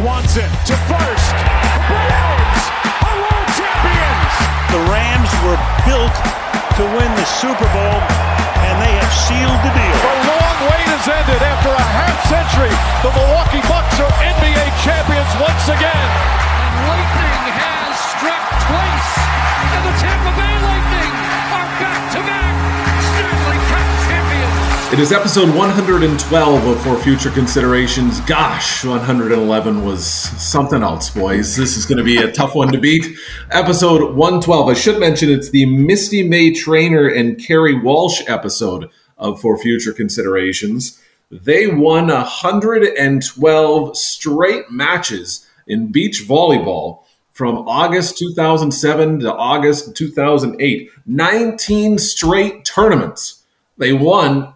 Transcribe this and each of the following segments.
Swanson to first. The Braves are world champions. The Rams were built to win the Super Bowl, and they have sealed the deal. The long wait has ended after a half century. The Milwaukee Bucks are NBA champions once again. And lightning has struck twice, and the Tampa Bay Lightning are back-to-back Stanley Cup champions. It is episode 112 of For Future Considerations. Gosh, 111 was something else, boys. This is going to be a tough one to beat. Episode 112. I should mention it's the Misty May Treanor and Kerry Walsh episode of For Future Considerations. They won 112 straight matches in beach volleyball from August 2007 to August 2008. 19 straight tournaments. They won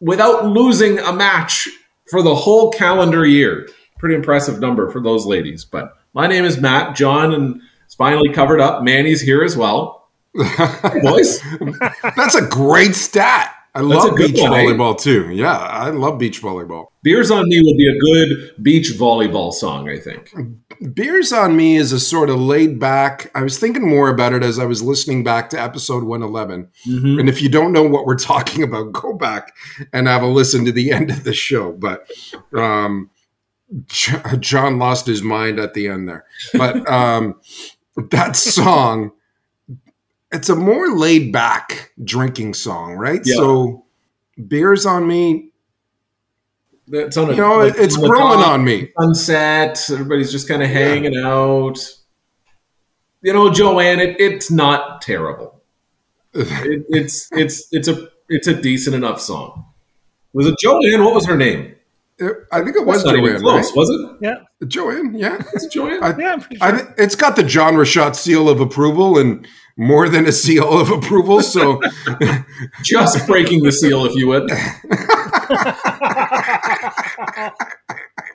without losing a match for the whole calendar year. Pretty impressive number for those ladies. But my name is Matt. John and it's finally covered up. Manny's here as well. Hey, boys. That's a great stat. I That's love beach one, eh? volleyball too. Yeah, I love beach volleyball. Beers on Me would be a good beach volleyball song, I think. Beers on Me is a sort of laid back. I was thinking more about it as I was listening back to episode 111. Mhm. And if you don't know what we're talking about, go back and have a listen to the end of the show. But um, John lost his mind at the end there. But um, that song, it's a more laid back drinking song, right? Yeah. So Beers on Me, It's on a, you know, like, it's on growing on me. Sunset. Everybody's just kind of hanging out. You know, Joanne, it, it's not terrible. It, it's it's it's a it's a decent enough song. Was it Joanne? What was her name? I think it was That's not even Joanne, close, right? was it? Yeah, Joanne, yeah. Was it Joanne? I, yeah, I'm pretty I, it's got the genre shot seal of approval and more than a seal of approval. So Just breaking the seal, if you would.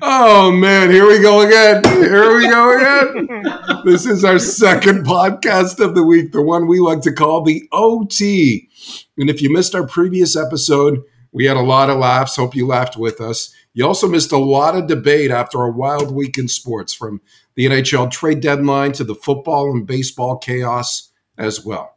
Oh man, here we go again. Here we go again. This is our second podcast of the week, the one we like to call the OT. And if you missed our previous episode, we had a lot of laughs. Hope you laughed with us. You also missed a lot of debate after a wild week in sports from the NHL trade deadline to the football and baseball chaos as well.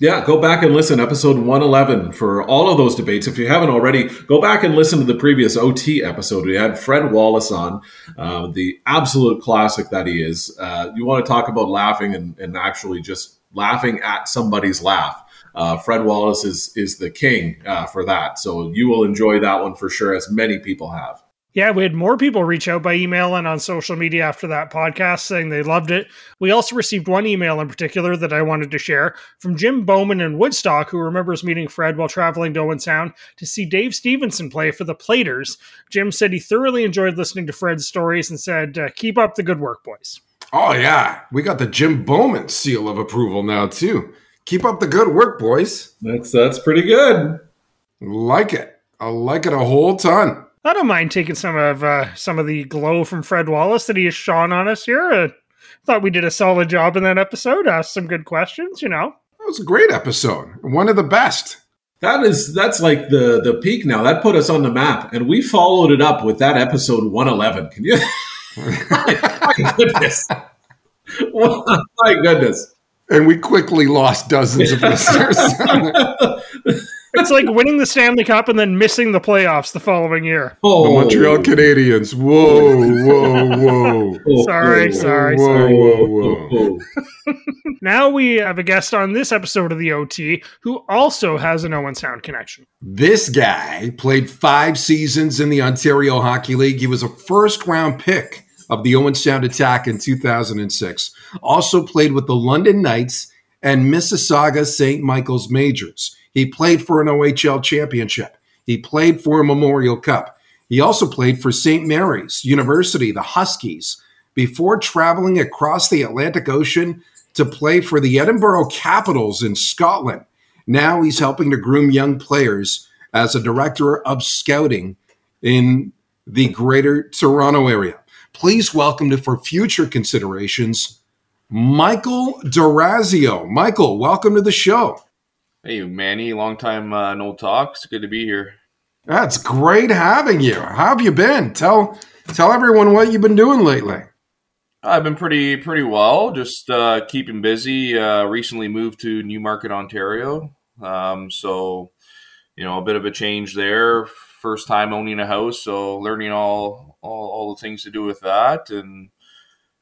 Yeah, go back and listen, episode 111, for all of those debates. If you haven't already, go back and listen to the previous OT episode. We had Fred Wallace on, uh, the absolute classic that he is. Uh, you want to talk about laughing and, and actually just laughing at somebody's laugh. Uh, Fred Wallace is is the king uh, for that. So you will enjoy that one for sure, as many people have. Yeah, we had more people reach out by email and on social media after that podcast saying they loved it. We also received one email in particular that I wanted to share from Jim Bowman in Woodstock, who remembers meeting Fred while traveling to Owen Sound to see Dave Stevenson play for the Platers. Jim said he thoroughly enjoyed listening to Fred's stories and said, uh, Keep up the good work, boys. Oh yeah, we got the Jim Bowman seal of approval now too. Keep up the good work, boys. That's that's pretty good. Like it. I like it a whole ton. I don't mind taking some of uh, some of the glow from Fred Wallace that he has shone on us here. Uh, thought we did a solid job in that episode. Asked some good questions, you know. That was a great episode. One of the best. That is that's like the the peak now. That put us on the map, and we followed it up with that episode 111. Can you? my goodness. my goodness. And we quickly lost dozens of listeners. It's like winning the Stanley Cup and then missing the playoffs the following year. Oh, the Montreal Canadiens. Whoa, whoa, whoa. Oh, Sorry, oh, sorry, whoa, sorry. whoa, whoa. oh. Now we have a guest on this episode of the OT who also has an Owen Sound connection. This guy played five seasons in the Ontario Hockey League. He was a first round pick of the Owen Sound Attack in 2006. Also played with the London Knights and Mississauga St. Michael's Majors. He played for an OHL championship. He played for a Memorial Cup. He also played for St. Mary's University, the Huskies, before traveling across the Atlantic Ocean to play for the Edinburgh Capitals in Scotland. Now he's helping to groom young players as a director of scouting in the greater Toronto area. Please welcome to For Future Considerations, Michael D'Orazio. Michael, welcome to the show. Hey, Manny, long time uh, no talk. It's good to be here. That's great having you. How have you been? Tell tell everyone what you've been doing lately. I've been pretty pretty well. Just uh, keeping busy. Uh, recently moved to Newmarket, Ontario. Um, so, you know, a bit of a change there. First time owning a house, so learning all all, all the things to do with that, and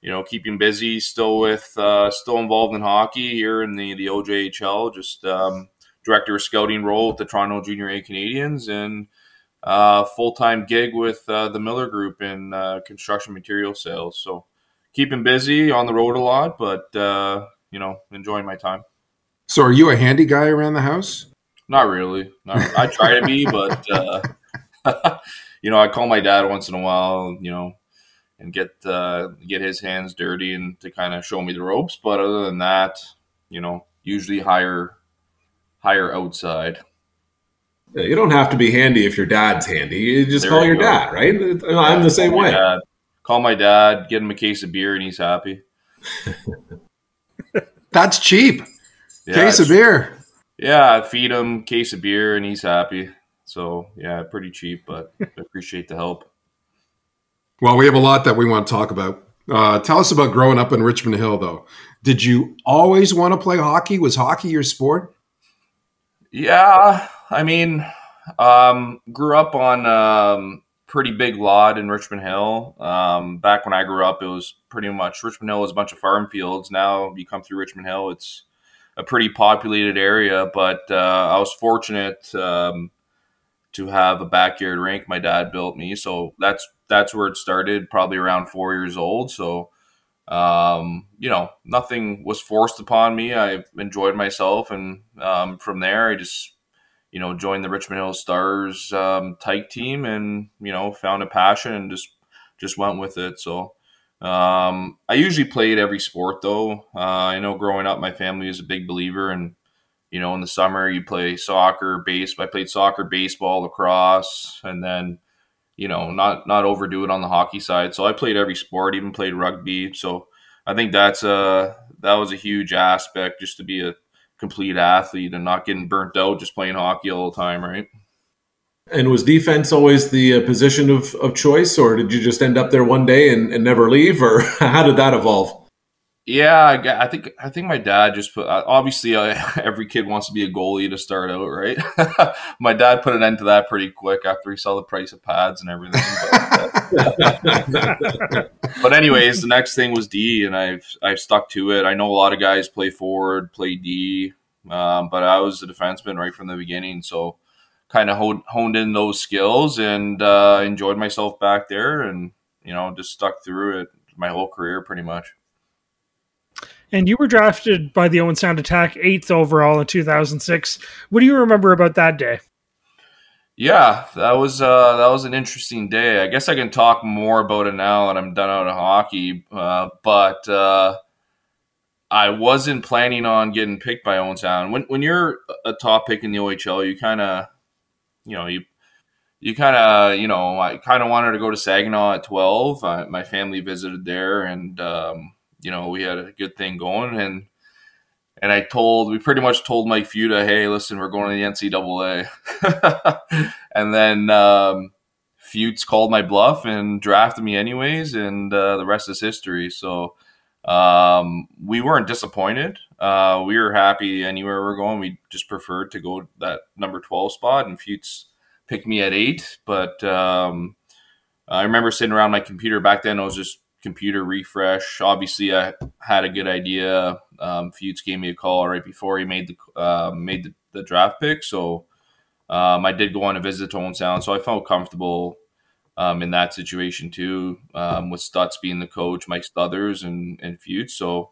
you know, keeping busy. Still with uh, still involved in hockey here in the the OJHL. Just um, director of scouting role with the Toronto Junior A Canadiens, and uh, full time gig with uh, the Miller Group in uh, construction material sales. So keeping busy on the road a lot, but uh, you know, enjoying my time. So, are you a handy guy around the house? Not really. Not, I try to be, but uh, you know, I call my dad once in a while. You know, and get uh, get his hands dirty and to kind of show me the ropes. But other than that, you know, usually higher higher outside. Yeah, you don't have to be handy if your dad's handy. You just there call you your go. dad, right? I'm the same way. Dad. Call my dad, get him a case of beer, and he's happy. That's cheap. Yeah, case of beer. Yeah, feed him case of beer, and he's happy. So yeah, pretty cheap, but I appreciate the help. Well, we have a lot that we want to talk about. Uh, tell us about growing up in Richmond Hill, though. Did you always want to play hockey? Was hockey your sport? Yeah, I mean, um, grew up on um, pretty big lot in Richmond Hill. Um, back when I grew up, it was pretty much Richmond Hill was a bunch of farm fields. Now you come through Richmond Hill, it's a pretty populated area. But uh, I was fortunate um, to have a backyard rink my dad built me, so that's that's where it started. Probably around four years old, so um, you know, nothing was forced upon me. I enjoyed myself, and um, from there, I just, you know, joined the Richmond Hill Stars um, tyke team, and you know, found a passion and just just went with it. So, um, I usually played every sport, though. Uh, I know growing up, my family is a big believer, and you know, in the summer you play soccer, base. I played soccer, baseball, lacrosse, and then you know, not not overdo it on the hockey side. So I played every sport, even played rugby. So I think that's a that was a huge aspect just to be a complete athlete and not getting burnt out just playing hockey all the time, right? And was defense always the uh, position of, of choice, or did you just end up there one day and, and never leave, or how did that evolve? Yeah, I think I think my dad just put. Uh, obviously, uh, every kid wants to be a goalie to start out, right? my dad put an end to that pretty quick after he saw the price of pads and everything. But, but anyways, the next thing was D, and I've I've stuck to it. I know a lot of guys play forward, play D, um, but I was a defenseman right from the beginning, so kind of honed, honed in those skills and uh, enjoyed myself back there, and you know just stuck through it my whole career pretty much. And you were drafted by the Owen Sound Attack eighth overall in 2006. What do you remember about that day? Yeah, that was uh, that was an interesting day. I guess I can talk more about it now that I'm done out of hockey. Uh, but uh, I wasn't planning on getting picked by Owen Sound. When when you're a top pick in the OHL, you kind of, you know, you you kind of, you know, I kind of wanted to go to Saginaw at 12. my family visited there, and um, you know, we had a good thing going and and I told we pretty much told Mike Futa, hey, listen, we're going to the NCAA. and then um, Futs called my bluff and drafted me anyways, and uh, the rest is history. So um, we weren't disappointed. Uh, we were happy anywhere we're going. We just preferred to go that number twelve spot, and Futs picked me at eight. But um, I remember sitting around my computer back then. I was just computer refresh. Obviously, I had a good idea. Um, Futs gave me a call right before he made the uh, made the, the, draft pick, so um, I did go on a visit to Owen Sound, so I felt comfortable um, in that situation too, um, with Stutz being the coach, Mike Stothers, and and Futs. So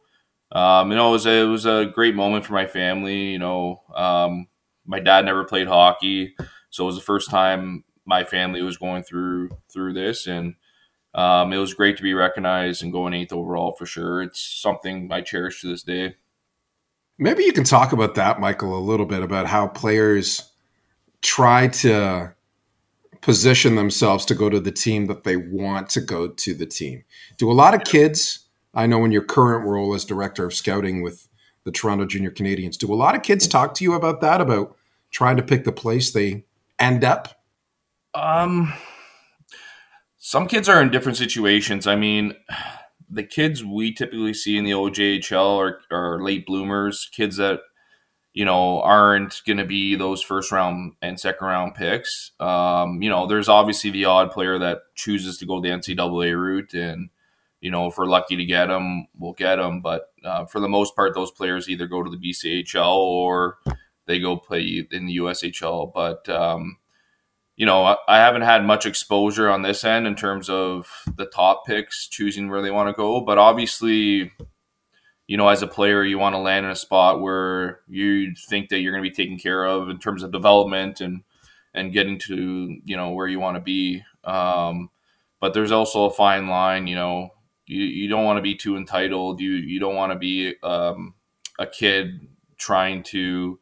um, you know, it was a, it was a great moment for my family. You know, um, my dad never played hockey, so it was the first time my family was going through through this, and um, it was great to be recognized and going eighth overall for sure. It's something I cherish to this day. Maybe you can talk about that, Michael, a little bit about how players try to position themselves to go to the team that they want to go to the team. Do a lot of kids, I know in your current role as director of scouting with the Toronto Junior Canadiens, do a lot of kids talk to you about that, about trying to pick the place they end up Um, some kids are in different situations. I mean, the kids we typically see in the OJHL are, are late bloomers, kids that you know aren't going to be those first round and second round picks. Um, you know, there's obviously the odd player that chooses to go the NCAA route, and you know, if we're lucky to get them, we'll get them. But uh, for the most part, those players either go to the BCHL or they go play in the USHL. But um, you know, I haven't had much exposure on this end in terms of the top picks choosing where they want to go. But obviously, you know, as a player, you want to land in a spot where you think that you're going to be taken care of in terms of development and and getting to you know where you want to be. Um, but there's also a fine line. You know, you, you don't want to be too entitled. You you don't want to be um, a kid trying to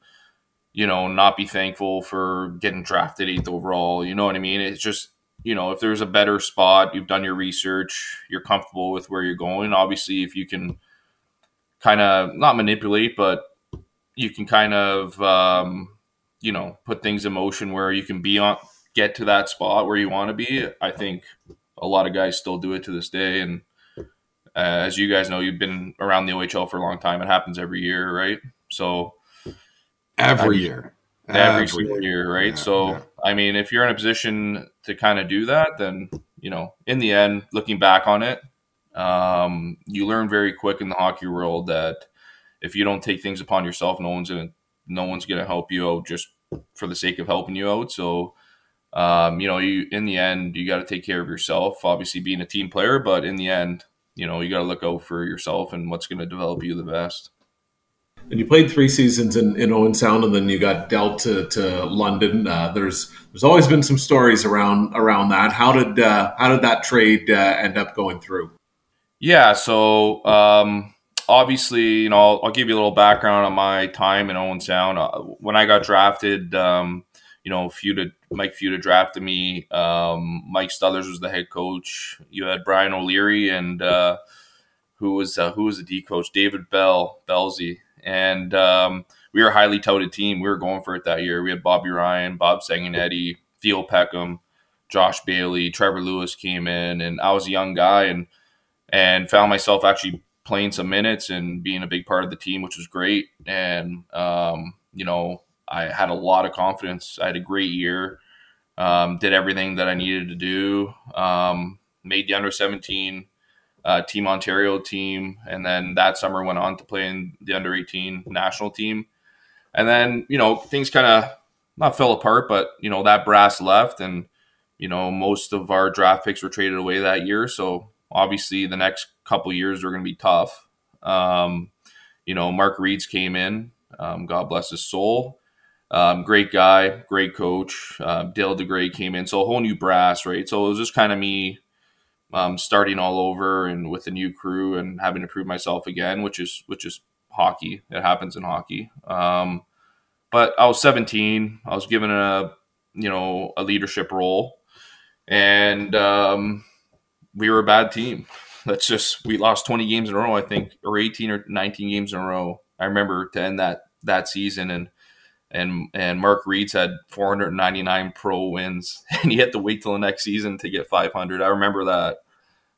you know, not be thankful for getting drafted eighth overall. You know what I mean? It's just, you know, if there's a better spot, you've done your research, you're comfortable with where you're going. Obviously, if you can kind of not manipulate, but you can kind of, um, you know, put things in motion where you can be on, get to that spot where you want to be. I think a lot of guys still do it to this day. And uh, as you guys know, you've been around the OHL for a long time. It happens every year, right? So, every year. Every single year, right? Yeah, so, yeah. I mean, if you're in a position to kind of do that, then you know, in the end, looking back on it, um, you learn very quick in the hockey world that if you don't take things upon yourself, no one's gonna no one's gonna help you out just for the sake of helping you out. So, um, you know, you in the end, you got to take care of yourself. Obviously, being a team player, but in the end, you know, you got to look out for yourself and what's going to develop you the best and you played three seasons in, in Owen Sound, and then you got dealt to, to London. Uh, there's there's always been some stories around around that. How did uh, how did that trade uh, end up going through? Yeah, so um, obviously, you know, I'll, I'll, give you a little background on my time in Owen Sound. Uh, when I got drafted, um, you know, Futa, Mike Futa drafted me. Um, Mike Stothers was the head coach. You had Brian O'Leary and uh, who was uh, who was the D coach? David Bell Belsey and um, we were a highly touted team. We were going for it that year. We had Bobby Ryan, Bob Sanguinetti, Theo Peckham, Josh Bailey, Trevor Lewis came in, and I was a young guy and and found myself actually playing some minutes and being a big part of the team, which was great. And um, you know, I had a lot of confidence. I had a great year. Um, did everything that I needed to do. Um, made the under seventeen uh, Team Ontario team, and then that summer went on to play in the under 18 national team. And then, you know, things kind of not fell apart, but, you know, that brass left, and, you know, most of our draft picks were traded away that year. So obviously the next couple years are going to be tough. Um, you know, Mark Reeds came in, um, God bless his soul. Um, great guy, great coach. Uh, Dale DeGray came in, so a whole new brass, right? So it was just kind of me um, starting all over and with a new crew and having to prove myself again, which is which is hockey. It happens in hockey. Um, but I was 17. I was given a you know a leadership role, and um, we were a bad team. That's just we lost 20 games in a row, I think, or 18 or 19 games in a row. I remember to end that that season and and and Mark Reeds had 499 pro wins, and he had to wait till the next season to get 500. I remember that.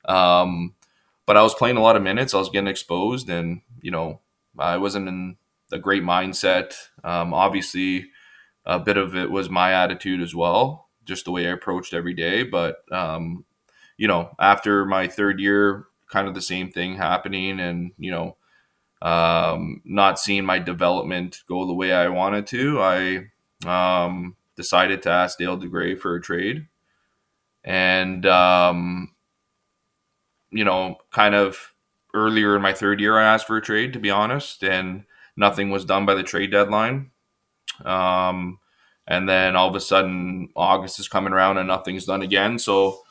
Um, but I was playing a lot of minutes. I was getting exposed, and you know, I wasn't in a great mindset. Um, obviously, a bit of it was my attitude as well, just the way I approached every day. But um, you know, after my third year, kind of the same thing happening, and you know, um, not seeing my development go the way I wanted to, I um, decided to ask Dale DeGray for a trade. And um, you know, kind of earlier in my third year, I asked for a trade, to be honest, and nothing was done by the trade deadline. Um, and then all of a sudden, August is coming around and nothing's done again. So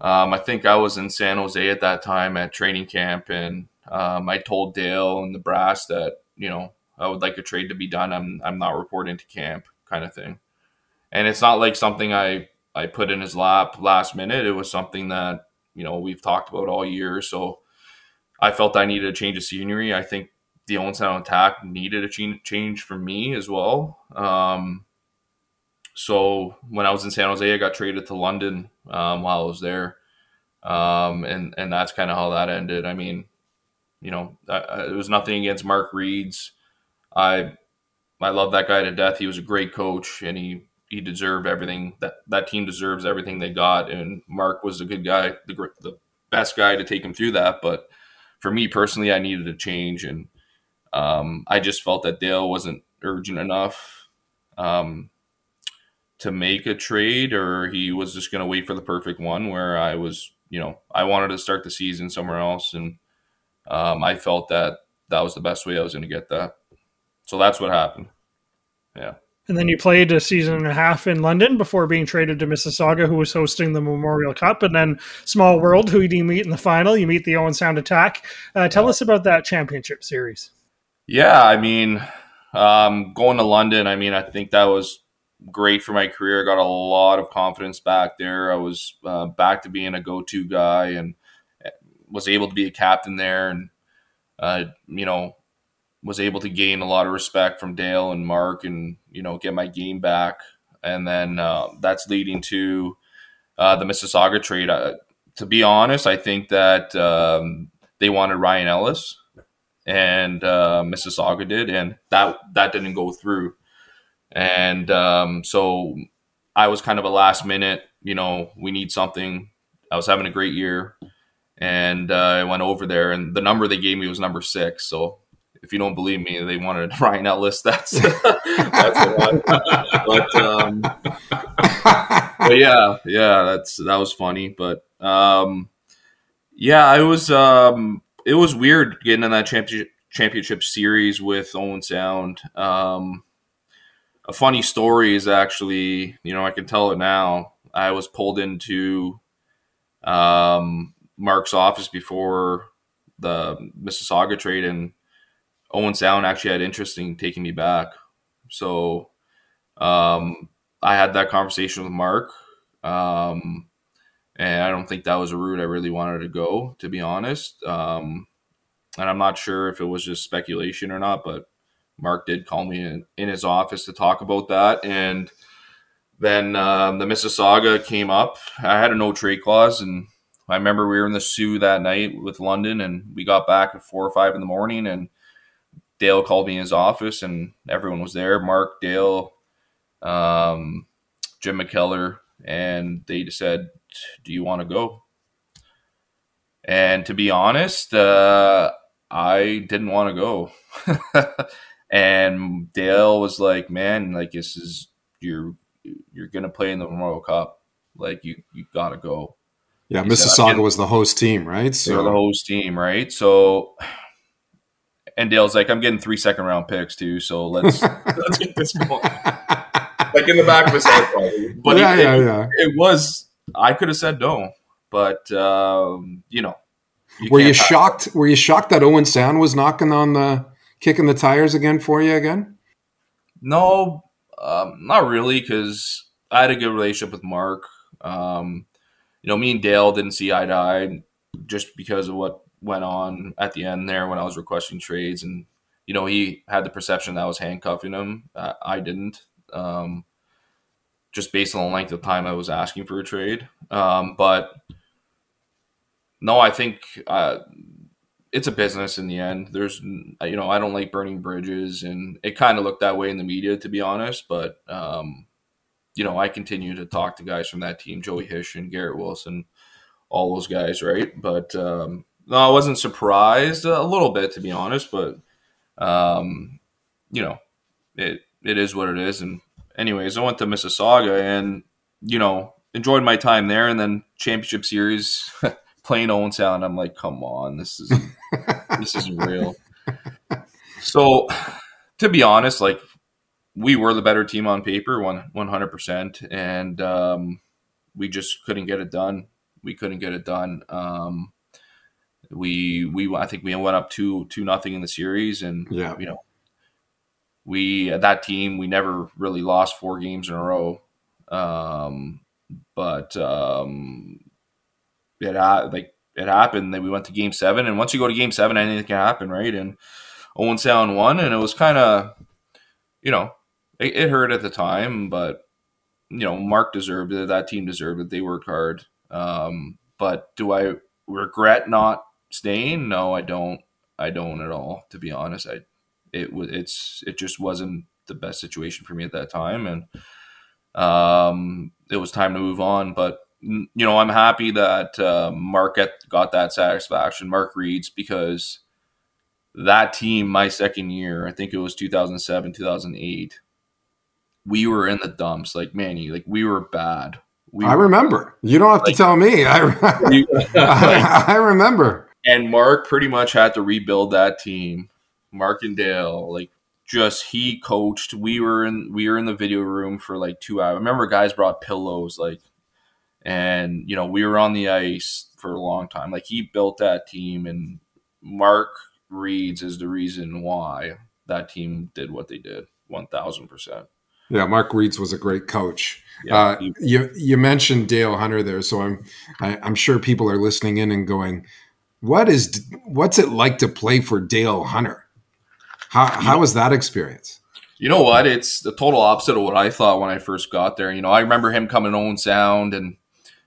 um, I think I was in San Jose at that time at training camp, and um, I told Dale and the brass that you know I would like a trade to be done. I'm I'm not reporting to camp, kind of thing. And it's not like something I I put in his lap last minute. It was something that you know we've talked about all year. So I felt I needed a change of scenery. I think the Owen Sound attack needed a change for me as well. Um, so when I was in San Jose, I got traded to London um, while I was there, um, and and that's kind of how that ended. I mean, you know, it was nothing against Mark Reeds. I I love that guy to death. He was a great coach, and he he deserved everything that that team deserves everything they got. And Mark was a good guy, the the best guy to take him through that. But for me personally, I needed a change, and um, I just felt that Dale wasn't urgent enough um, to make a trade, or he was just going to wait for the perfect one. Where I was, you know, I wanted to start the season somewhere else, and um, I felt that that was the best way I was going to get that. So that's what happened. Yeah. And then you played a season and a half in London before being traded to Mississauga, who was hosting the Memorial Cup. And then Small World, who you meet in the final. You meet the Owen Sound Attack. Uh, tell us about that championship series. Yeah, I mean, um, going to London, I mean, I think that was great for my career. I got a lot of confidence back there. I was uh, back to being a go to guy and uh, was able to be a captain there. And, uh, you know, was able to gain a lot of respect from Dale and Mark and, you know, get my game back. And then uh, that's leading to uh, the Mississauga trade. Uh, to be honest, I think that um, they wanted Ryan Ellis and uh, Mississauga did, and that that didn't go through. And um, so I was kind of a last minute, you know, we need something. I was having a great year, and uh, I went over there, and the number they gave me was number six. So if you don't believe me, they wanted Ryan Ellis. That's that's a lot. but um, but yeah, yeah, that's that was funny. But um, yeah, it was um, it was weird getting in that championship championship series with Owen Sound. Um, a funny story is actually, you know, I can tell it now. I was pulled into um, Mark's office before the Mississauga trade, and Owen Sound actually had interest in taking me back. So um, I had that conversation with Mark. Um, and I don't think that was a route I really wanted to go, to be honest. Um, and I'm not sure if it was just speculation or not, but Mark did call me in, in his office to talk about that. And then um, the Mississauga came up. I had a no trade clause, and I remember we were in the Soo that night with London, and we got back at four or five in the morning, and Dale called me in his office, and everyone was there. Mark, Dale, um, Jim McKellar, and they just said, "Do you want to go?" And to be honest, uh, I didn't want to go. and Dale was like, "Man, like this is you're you're gonna play in the Memorial Cup. Like you you gotta go." Yeah, he Mississauga said, was the host team, right? So the host team, right? So and Dale's like, I'm getting three second round picks too, so let's let's get this going. like in the back of his head, probably. But yeah, it, yeah, yeah. It, was. I could have said no, but um, you know. You were you shocked? It. Were you shocked that Owen Sound was knocking on the kicking the tires again for you again? No, um, not really, because I had a good relationship with Mark. Um, you know, me and Dale didn't see eye to eye just because of what went on at the end there when I was requesting trades, and you know he had the perception that I was handcuffing him. Uh, I didn't, um, just based on the length of time I was asking for a trade. Um, but no, I think uh, it's a business in the end. There's, you know, I don't like burning bridges, and it kind of looked that way in the media, to be honest. But um, you know, I continue to talk to guys from that team, Joey Hish and Garrett Wilson, all those guys, right? But um, no, I wasn't surprised a little bit to be honest, but um, you know, it it is what it is. And anyways, I went to Mississauga and you know enjoyed my time there, and then championship series playing Owen Sound. I'm like, come on, this is this isn't real. So, to be honest, like we were the better team on paper, one one hundred percent, and um, we just couldn't get it done. We couldn't get it done. Um, we we I think we went up two two nothing in the series, and yeah, you know, we that team we never really lost four games in a row, um, but um, it like it happened. that we went to game seven, and once you go to game seven, anything can happen, right? And Owen Sound won, and it was kind of, you know, it, it hurt at the time, but you know, Mark deserved it. That team deserved it. They worked hard. Um, but do I regret not staying? No, I don't. I don't at all. To be honest, I it was it's it just wasn't the best situation for me at that time, and um, it was time to move on. But you know, I'm happy that uh, Mark got that satisfaction. Mark Reeds because that team, my second year, I think it was 2007, 2008. We were in the dumps, like Manny, like we were bad. We I were, remember. You don't have like, to tell me. I, I, I remember. And Mark pretty much had to rebuild that team. Mark and Dale, like just he coached. We were in we were in the video room for like two hours. I remember guys brought pillows, like, and you know we were on the ice for a long time. Like he built that team, and Mark Reeds is the reason why that team did what they did. One thousand percent. Yeah, Mark Reeds was a great coach. Yeah, uh, you you mentioned Dale Hunter there, so I'm I, am i am sure people are listening in and going, "What is what's it like to play for Dale Hunter? How how was that experience?" You know what? It's the total opposite of what I thought when I first got there. You know, I remember him coming to Owen Sound, and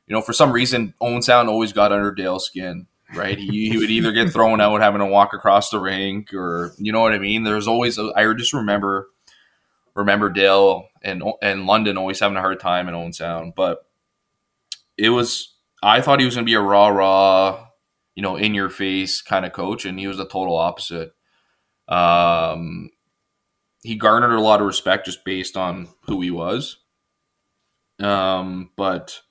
you know, for some reason, Owen Sound always got under Dale's skin. Right, he, he would either get thrown out having to walk across the rink, or you know what I mean. There's always a, I just remember remember Dale and and London always having a hard time in Owen Sound, but it was I thought he was going to be a raw, raw, you know, in your face kind of coach, and he was the total opposite. Um, he garnered a lot of respect just based on who he was. Um, but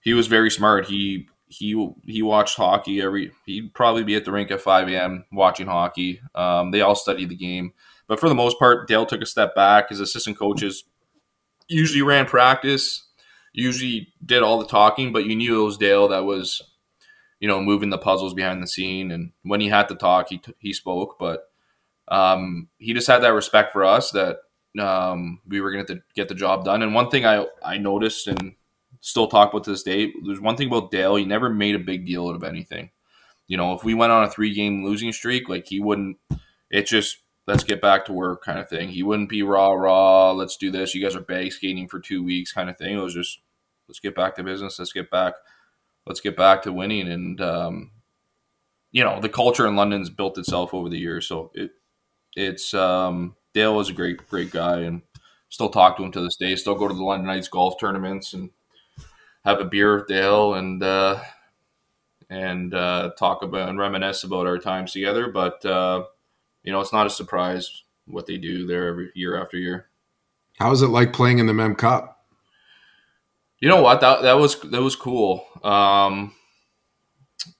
he was very smart. He he he watched hockey every. He'd probably be at the rink at five a.m. watching hockey. Um, they all studied the game. But for the most part, Dale took a step back. His assistant coaches usually ran practice, usually did all the talking, but you knew it was Dale that was, you know, moving the puzzles behind the scene. And when he had to talk, he, t- he spoke. But um, he just had that respect for us that um, we were going to get the job done. And one thing I, I noticed and still talk about to this day, there's one thing about Dale, he never made a big deal out of anything. You know, if we went on a three game losing streak, like he wouldn't, it just let's get back to work kind of thing. He wouldn't be raw, raw, let's do this. You guys are bag skating for two weeks kind of thing. It was just, let's get back to business. Let's get back, let's get back to winning. And, um, you know, the culture in London's built itself over the years. So it, it's, um, Dale was a great, great guy and still talk to him to this day. Still go to the London Knights golf tournaments and have a beer with Dale and, uh, and uh, talk about and reminisce about our times together. But uh, you know, it's not a surprise what they do there every year after year. How is it like playing in the Mem Cup? You know what that that was that was cool. Um,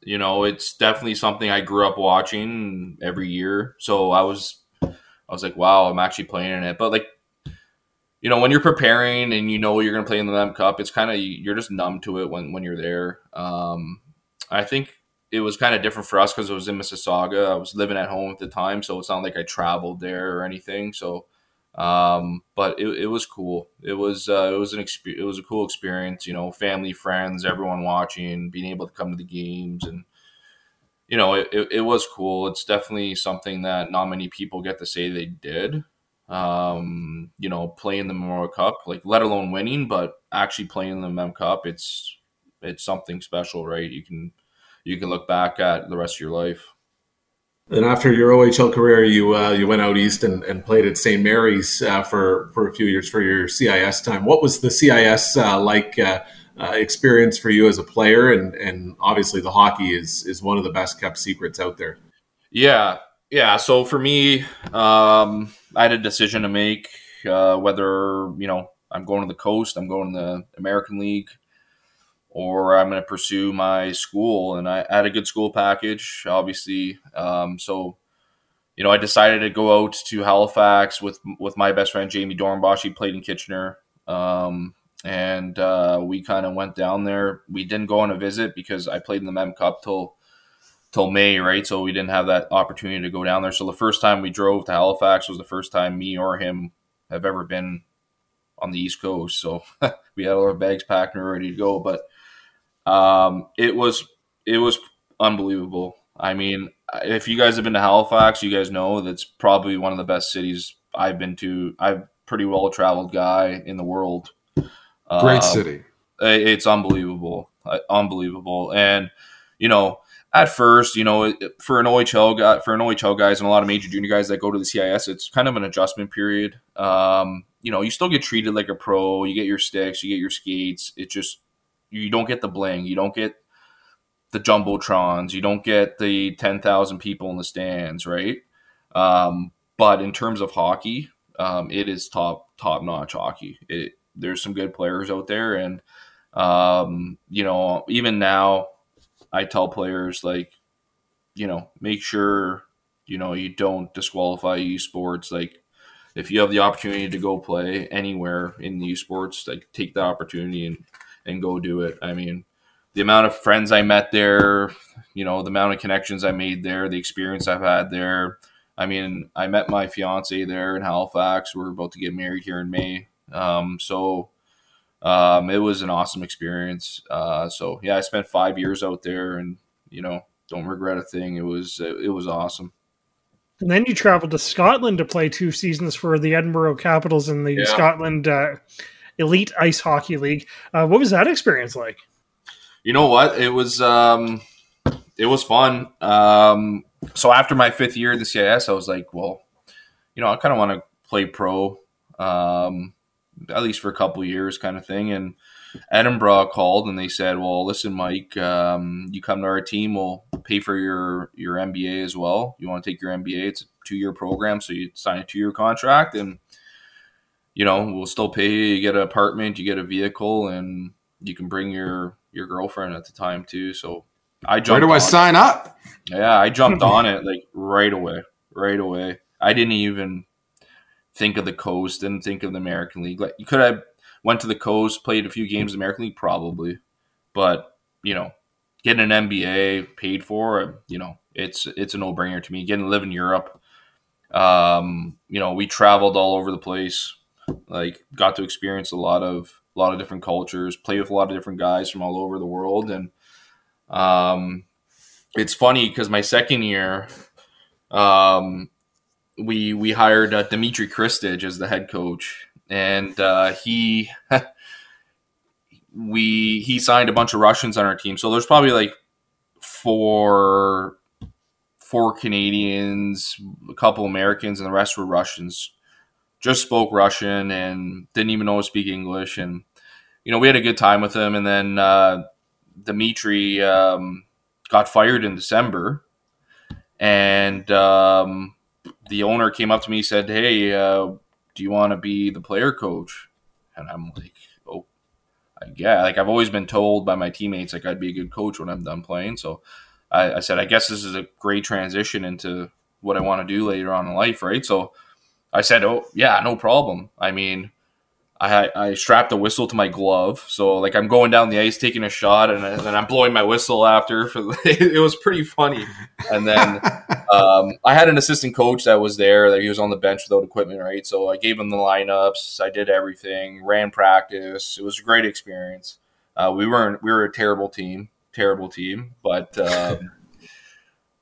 you know, it's definitely something I grew up watching every year. So I was I was like, wow, I'm actually playing in it. But like, you know, when you're preparing and you know you're going to play in the Mem Cup, it's kind of you're just numb to it when when you're there. Um, I think it was kind of different for us because it was in Mississauga. I was living at home at the time, so it's not like I traveled there or anything. So, um, but it, it was cool. It was uh, it was an experience. It was a cool experience. You know, family, friends, everyone watching, being able to come to the games, and you know, it, it, it was cool. It's definitely something that not many people get to say they did. Um, you know, playing the Memorial Cup, like let alone winning, but actually playing the Mem Cup, it's it's something special, right? You can you can look back at the rest of your life. And after your OHL career, you uh, you went out east and, and played at St. Mary's uh, for for a few years for your CIS time. What was the CIS uh, like uh, uh, experience for you as a player? And and obviously the hockey is is one of the best kept secrets out there. Yeah, yeah. So for me, um, I had a decision to make uh, whether you know I'm going to the coast, I'm going to the American League or I'm going to pursue my school. And I had a good school package, obviously. Um, so, you know, I decided to go out to Halifax with with my best friend Jamie Doornbosch. He played in Kitchener, um, and uh, we kind of went down there. We didn't go on a visit because I played in the Mem Cup till till May, right? So we didn't have that opportunity to go down there. So the first time we drove to Halifax was the first time me or him have ever been on the East Coast. So we had all our bags packed and we were ready to go, but um, it was it was unbelievable. I mean, if you guys have been to Halifax, you guys know that's probably one of the best cities I've been to. I'm pretty well traveled guy in the world. Great Um, city. it's unbelievable, uh, unbelievable. And you know, at first, you know, for an OHL guy, for an OHL guys, and a lot of major junior guys that go to the CIS, it's kind of an adjustment period. Um, you know, you still get treated like a pro. You get your sticks, you get your skates. It just you don't get the bling, you don't get the jumbotrons, you don't get the ten thousand people in the stands, right? Um, but in terms of hockey, um, it is top top notch hockey. It, there's some good players out there, and um, you know, even now, I tell players like, you know, make sure you know you don't disqualify U Sports. Like, if you have the opportunity to go play anywhere in U Sports, like take the opportunity and and go do it. I mean, the amount of friends I met there, you know, the amount of connections I made there, the experience I've had there. I mean, I met my fiance there in Halifax. We're about to get married here in May. Um, so um, it was an awesome experience. Uh, so yeah, I spent five years out there, and you know, don't regret a thing. It was it was awesome. And then you traveled to Scotland to play two seasons for the Edinburgh Capitals in the Yeah. Scotland uh, Elite Ice Hockey League. Uh, what was that experience like? You know what? It was um, it was fun. Um, so after my fifth year at the CIS, I was like, well, you know, I kind of want to play pro, um, at least for a couple years, kind of thing. And Edinburgh called and they said, well, listen, Mike, um, you come to our team, we'll pay for your your MBA as well. You want to take your MBA? It's a two year program, so you sign a two year contract and. You know, we'll still pay you. You get an apartment, you get a vehicle, and you can bring your your girlfriend at the time too. So I jumped. Where do I sign up? Yeah, I jumped on it like right away, right away. I didn't even think of the coast, didn't think of the American League. Like you could have went to the coast, played a few games in the American League, probably, but you know, getting an MBA paid for, you know, it's it's a no brainer to me. Getting to live in Europe, um, you know, we traveled all over the place, like got to experience a lot of a lot of different cultures, play with a lot of different guys from all over the world, and um, it's funny because my second year, um, we we hired uh, Dimitri Khristich as the head coach, and uh, he we he signed a bunch of Russians on our team. So there's probably like four four Canadians, a couple Americans, and the rest were Russians. Just spoke Russian and didn't even know to speak English, and you know we had a good time with him. And then uh, Dimitri um, got fired in December, and um, the owner came up to me and said, "Hey, uh, do you want to be the player coach?" And I'm like, "Oh, I yeah." Like I've always been told by my teammates, like I'd be a good coach when I'm done playing. So I, I said, I guess this is a great transition into what I want to do later on in life, right? So I said, "Oh, yeah, no problem." I mean. I, I strapped a whistle to my glove, so like I'm going down the ice taking a shot, and then I'm blowing my whistle after. For it was pretty funny. And then um, I had an assistant coach that was there. That he was on the bench without equipment, right? So I gave him the lineups. I did everything. Ran practice. It was a great experience. Uh, we weren't. We were a terrible team. Terrible team, but. Um,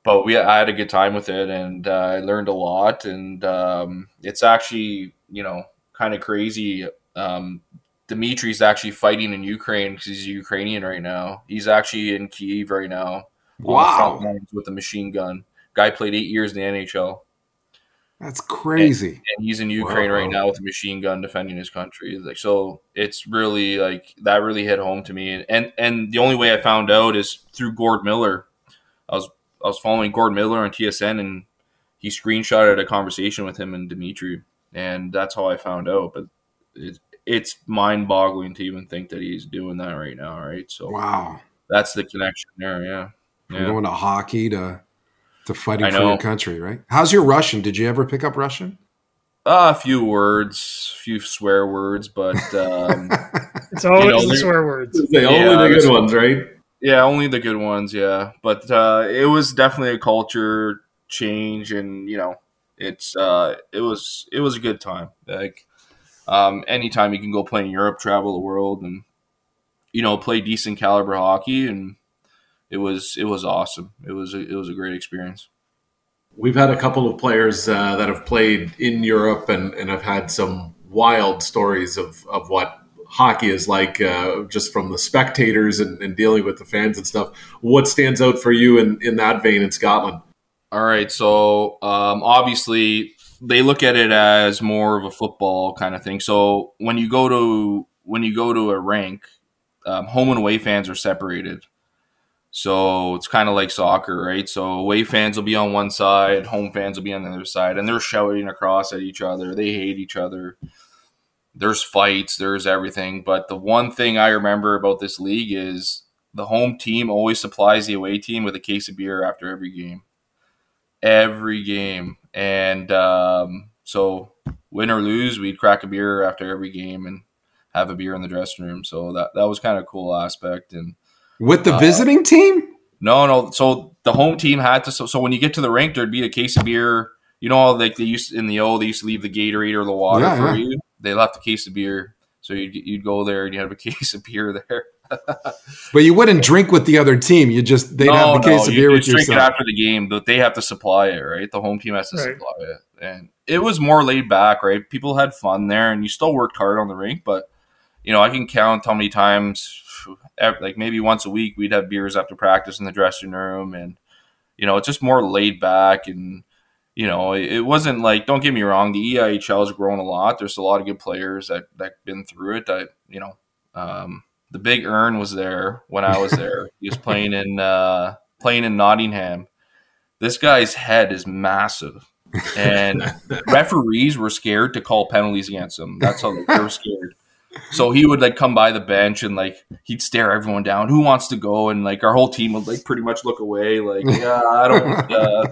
but we, I had a good time with it, and uh, I learned a lot. And um, it's actually, you know, kind of crazy. Um, Dimitri's actually fighting in Ukraine because he's Ukrainian right now. He's actually in Kiev right now. on the Wow. with a machine gun. Guy played eight years in the NHL, That's crazy. and he's in Ukraine Wow. right now with a machine gun defending his country. Like so, it's really like that really hit home to me. And And and the only way I found out is through Gord Miller. I was I was following Gord Miller on TSN, and he screenshotted a conversation with him and Dimitri, and that's how I found out. But it, it's mind boggling to even think that he's doing that right now. Right, so Wow. that's the connection there. Yeah, From yeah. going to hockey to to fighting I for your country, right? How's your Russian? Did you ever pick up Russian? Uh, a few words, a few swear words, but um, It's always know, the swear words. They Yeah, only the good ones, right? Yeah, only the good ones. Yeah, but uh, it was definitely a culture change, and you know, it's uh, it was it was a good time. Like, um, anytime you can go play in Europe, travel the world, and you know, play decent caliber hockey, and it was it was awesome. It was a, it was a great experience. We've had a couple of players uh, that have played in Europe and, and have had some wild stories of, of what hockey is like, uh, just from the spectators and, and, dealing with the fans and stuff. What stands out for you in, in that vein in Scotland? All right, so um, obviously they look at it as more of a football kind of thing. So when you go to when you go to a rank, um, home and away fans are separated. So it's kind of like soccer, right? So away fans will be on one side, home fans will be on the other side, and they're shouting across at each other. They hate each other. There's fights, there's everything. But the one thing I remember about this league is the home team always supplies the away team with a case of beer after every game. Every game. And um, so, win or lose, we'd crack a beer after every game and have a beer in the dressing room. So that, that was kind of a cool aspect. And with the uh, visiting team? No, no. So the home team had to. So, so, when you get to the rink, there'd be a case of beer. You know, like they used in the O, they used to leave the Gatorade or the water yeah, for yeah. you. They left a case of beer, so you'd you'd go there and you have a case of beer there. but you wouldn't drink with the other team. You just they'd no, have the case no, of beer with yourself. drink it after the game, but they have to supply it, right? The home team has to right. supply it, and it was more laid back, right? People had fun there, and you still worked hard on the rink, but you know I can count how many times like maybe once a week we'd have beers after practice in the dressing room and you know it's just more laid back and you know it, wasn't like don't get me wrong the EIHL has grown a lot there's a lot of good players that that been through it I you know um, the big Ern was there when I was there he was playing in uh, playing in Nottingham this guy's head is massive and referees were scared to call penalties against him that's how they were scared so he would like come by the bench and like he'd stare everyone down. Who wants to go? And like our whole team would like pretty much look away. Like yeah, I don't. Uh,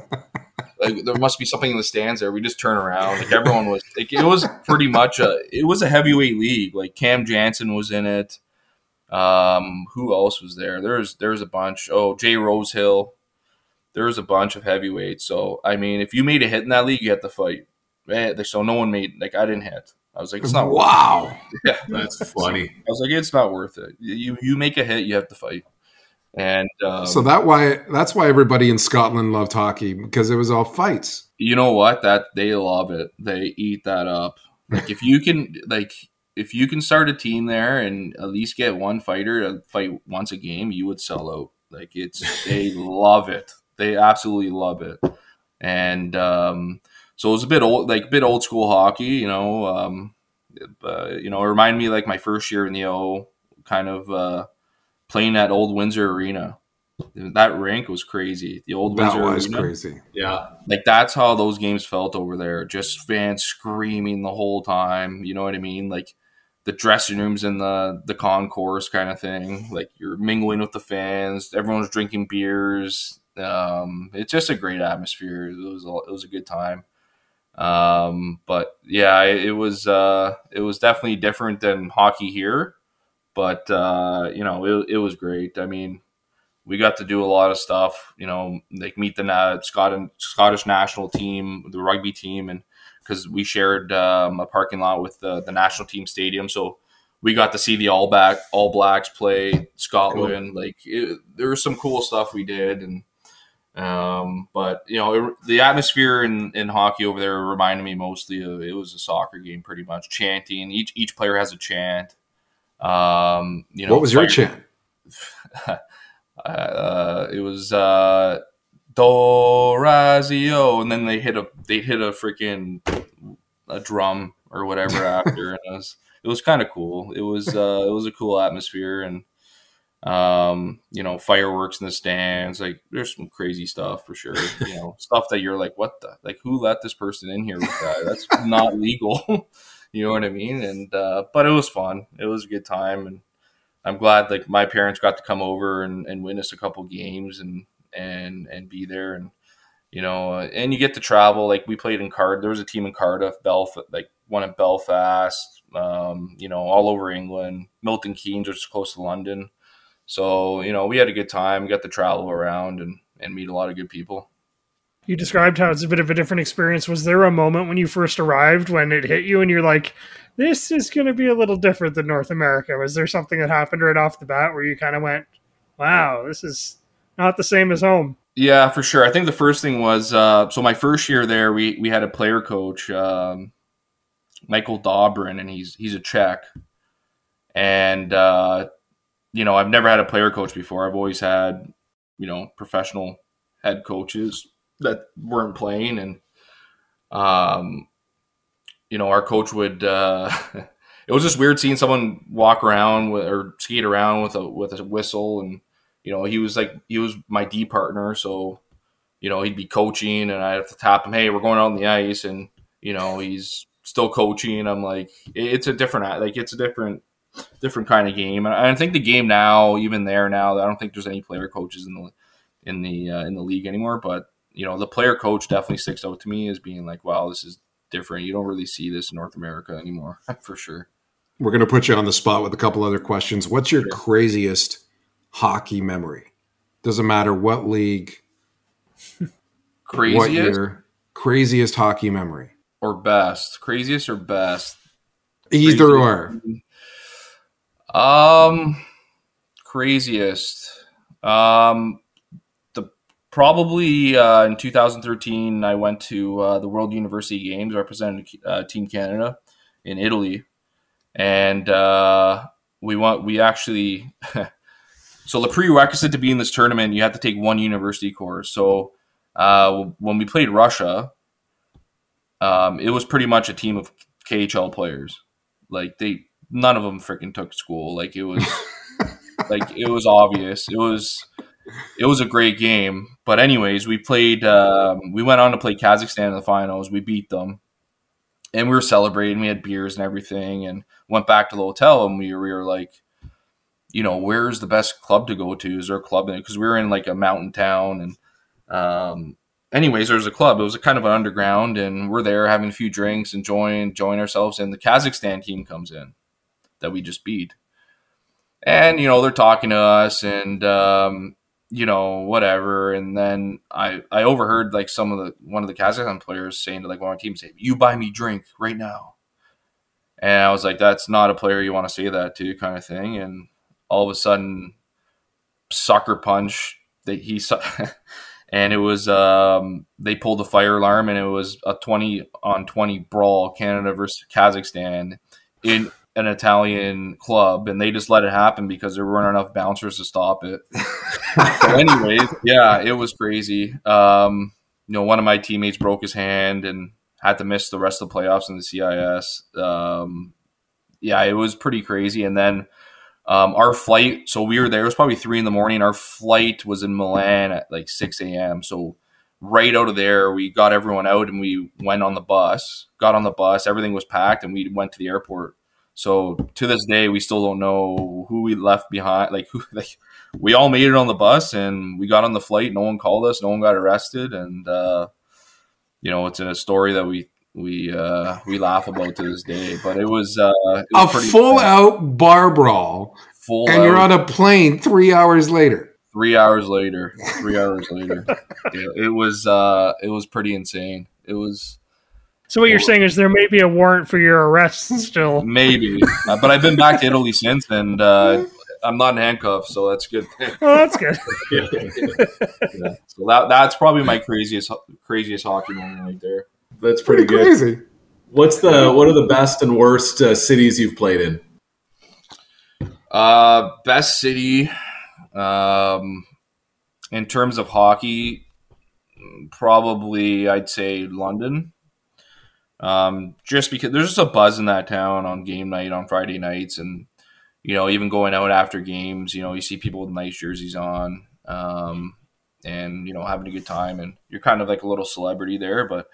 like there must be something in the stands there. We just turn around. Like everyone was. Like it was pretty much a. It was a heavyweight league. Like Cam Janssen was in it. Um, who else was there? There's there's a bunch. Oh, Jay Rosehill. There's a bunch of heavyweights. So I mean, if you made a hit in that league, you had to fight. Man, so no one made like I didn't hit. I was like, it's not. Wow, yeah, that's funny. I was like, it's not worth it. You you make a hit, you have to fight. And um, so that why that's why everybody in Scotland loved hockey because it was all fights. You know what? That they love it. They eat that up. Like if you can, like if you can start a team there and at least get one fighter to fight once a game, you would sell out. Like it's they love it. They absolutely love it. And um, so it was a bit old, like a bit old school hockey, you know. Um, uh, you know, it reminded me like my first year in the O, kind of uh, playing at Old Windsor Arena. That rink was crazy. The old that Windsor was Arena. crazy. Yeah, like that's how those games felt over there. Just fans screaming the whole time. You know what I mean? Like the dressing rooms in the the concourse kind of thing. Like you're mingling with the fans. Everyone's drinking beers. Um, it's just a great atmosphere. It was a, it was a good time. Um, but yeah, it, it was uh, it was definitely different than hockey here, but uh, you know it, it was great. I mean, we got to do a lot of stuff. You know, like meet the uh, Scottish Scottish national team, the rugby team, and because we shared um, a parking lot with the, the national team stadium, so we got to see the All Black All Blacks play Scotland. Cool. Like it, there was some cool stuff we did, and um, but you know, it, the atmosphere in, in hockey over there reminded me mostly of it was a soccer game, pretty much chanting. Each each player has a chant. Um, you know, what was your chant? uh, it was uh, D'Orazio, and then they hit a they hit a freaking a drum or whatever after, and it was it was kind of cool. It was uh, it was a cool atmosphere, and um, you know, fireworks in the stands. Like there's some crazy stuff for sure. You know, stuff that you're like, what the like who let this person in here with that? That's not legal. You know what I mean? And uh, but it was fun. It was a good time and I'm glad like my parents got to come over and, and witness a couple games and and and be there and you know uh, and you get to travel like we played in Card there was a team in Cardiff Belfast like one at Belfast um, you know all over England Milton Keynes which is close to London so, you know, we had a good time, got to travel around and, and meet a lot of good people. You described how it's a bit of a different experience. Was there a moment when you first arrived when it hit you and you're like, this is going to be a little different than North America? Was there something that happened right off the bat where you kind of went, wow, this is not the same as home? Yeah, for sure. I think the first thing was uh, so my first year there, we we had a player coach, um, Michael Dobrin, and he's he's a Czech, and uh, you know, I've never had a player coach before. I've always had you know professional head coaches that weren't playing, and um, you know, our coach would. Uh, it was just weird seeing someone walk around with, or skate around with a with a whistle, and you know, he was like he was my D partner, so you know he'd be coaching, and I'd have to tap him, hey, we're going out on the ice, and you know he's still coaching. I'm like, it's a different like it's a different different kind of game. And I think the game now, even there now, I don't think there's any player coaches in the in the uh, in the league anymore. But you know, the player coach definitely sticks out to me as being like, wow, this is different. You don't really see this in North America anymore, for sure. We're going to put you on the spot with a couple other questions. What's your craziest hockey memory? Doesn't matter what league, craziest, what year, craziest hockey memory or best, craziest or best. Either craziest. or. Um, craziest. Um, probably uh, in 2013, I went to uh, the World University Games, represented uh, Team Canada in Italy, and uh, we want we actually. so the prerequisite to be in this tournament, you have to take one university course. So uh, when we played Russia, um, it was pretty much a team of KHL players. Like they, none of them freaking took school. Like it was, like it was obvious. It was, it was a great game. But anyways, we played. Um, we went on to play Kazakhstan in the finals. We beat them, and we were celebrating. We had beers and everything, and went back to the hotel. And we, we were like, you know, where's the best club to go to? Is there a club? Because we were in like a mountain town, and um, anyways, there was a club. It was a kind of an underground, and we're there having a few drinks, enjoying enjoying ourselves. And the Kazakhstan team comes in that we just beat, and you know they're talking to us, and um, you know whatever. And then I I overheard like some of the one of the Kazakhstan players saying to like one of our team, "Say you buy me drink right now." And I was like, "That's not a player you want to say that to," kind of thing. And all of a sudden, sucker punch that he saw. and it was um, they pulled the fire alarm and it was a 20 on 20 brawl canada versus kazakhstan in an italian club and they just let it happen because there weren't enough bouncers to stop it so anyways yeah it was crazy um, you know one of my teammates broke his hand and had to miss the rest of the playoffs in the cis um, yeah it was pretty crazy and then um, our flight, so we were there. It was probably three in the morning. Our flight was in Milan at like six a.m. So right out of there, we got everyone out and we went on the bus. Got on the bus, everything was packed, and we went to the airport. So to this day, we still don't know who we left behind. Like who, like we all made it on the bus and we got on the flight. No one called us. No one got arrested, and uh, you know it's in a story that we we uh, we laugh about to this day. But it was, uh, it was a full fun. out bar brawl, full, and out. you're on a plane three hours later. Three hours later, three hours later, yeah, it was uh, it was pretty insane. It was. So what you're saying is there may be a warrant for your arrest still? Maybe, uh, but I've been back to Italy since, and uh, I'm not in handcuffs, so that's good. oh, that's good. yeah. So that that's probably my craziest craziest hockey moment right there. That's pretty, pretty good. Crazy. What's the what are the best and worst uh, cities you've played in? Uh, best city, um, in terms of hockey, probably I'd say London. Um, just because there's just a buzz in that town on game night on Friday nights, and you know, even going out after games, you know, you see people with nice jerseys on, um, and you know, having a good time, and you're kind of like a little celebrity there. But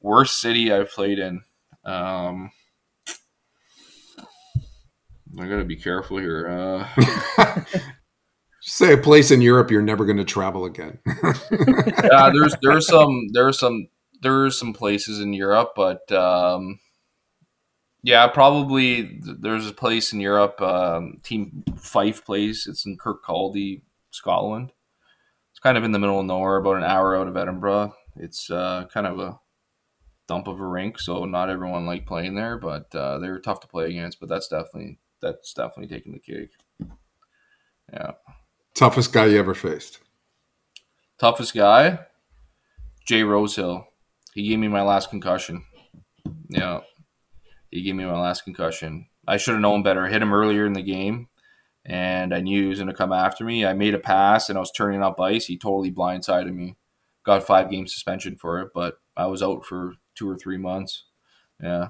worst city I've played in. Um, I gotta be careful here. Uh, Say a place in Europe you're never going to travel again. yeah, there's there's some there's some there's some places in Europe, but um, yeah, probably there's a place in Europe. Um, Team Fife place. It's in Kirkcaldy, Scotland. It's kind of in the middle of nowhere, about an hour out of Edinburgh. It's uh, kind of a dump of a rink, so not everyone liked playing there, but uh, they were tough to play against. But that's definitely that's definitely taking the cake. Yeah. Toughest guy you ever faced? Toughest guy, Jay Rosehill. He gave me my last concussion. Yeah, he gave me my last concussion. I should have known better. I hit him earlier in the game, and I knew he was going to come after me. I made a pass, and I was turning up ice. He totally blindsided me. Got five game suspension for it, but I was out for two or three months. Yeah,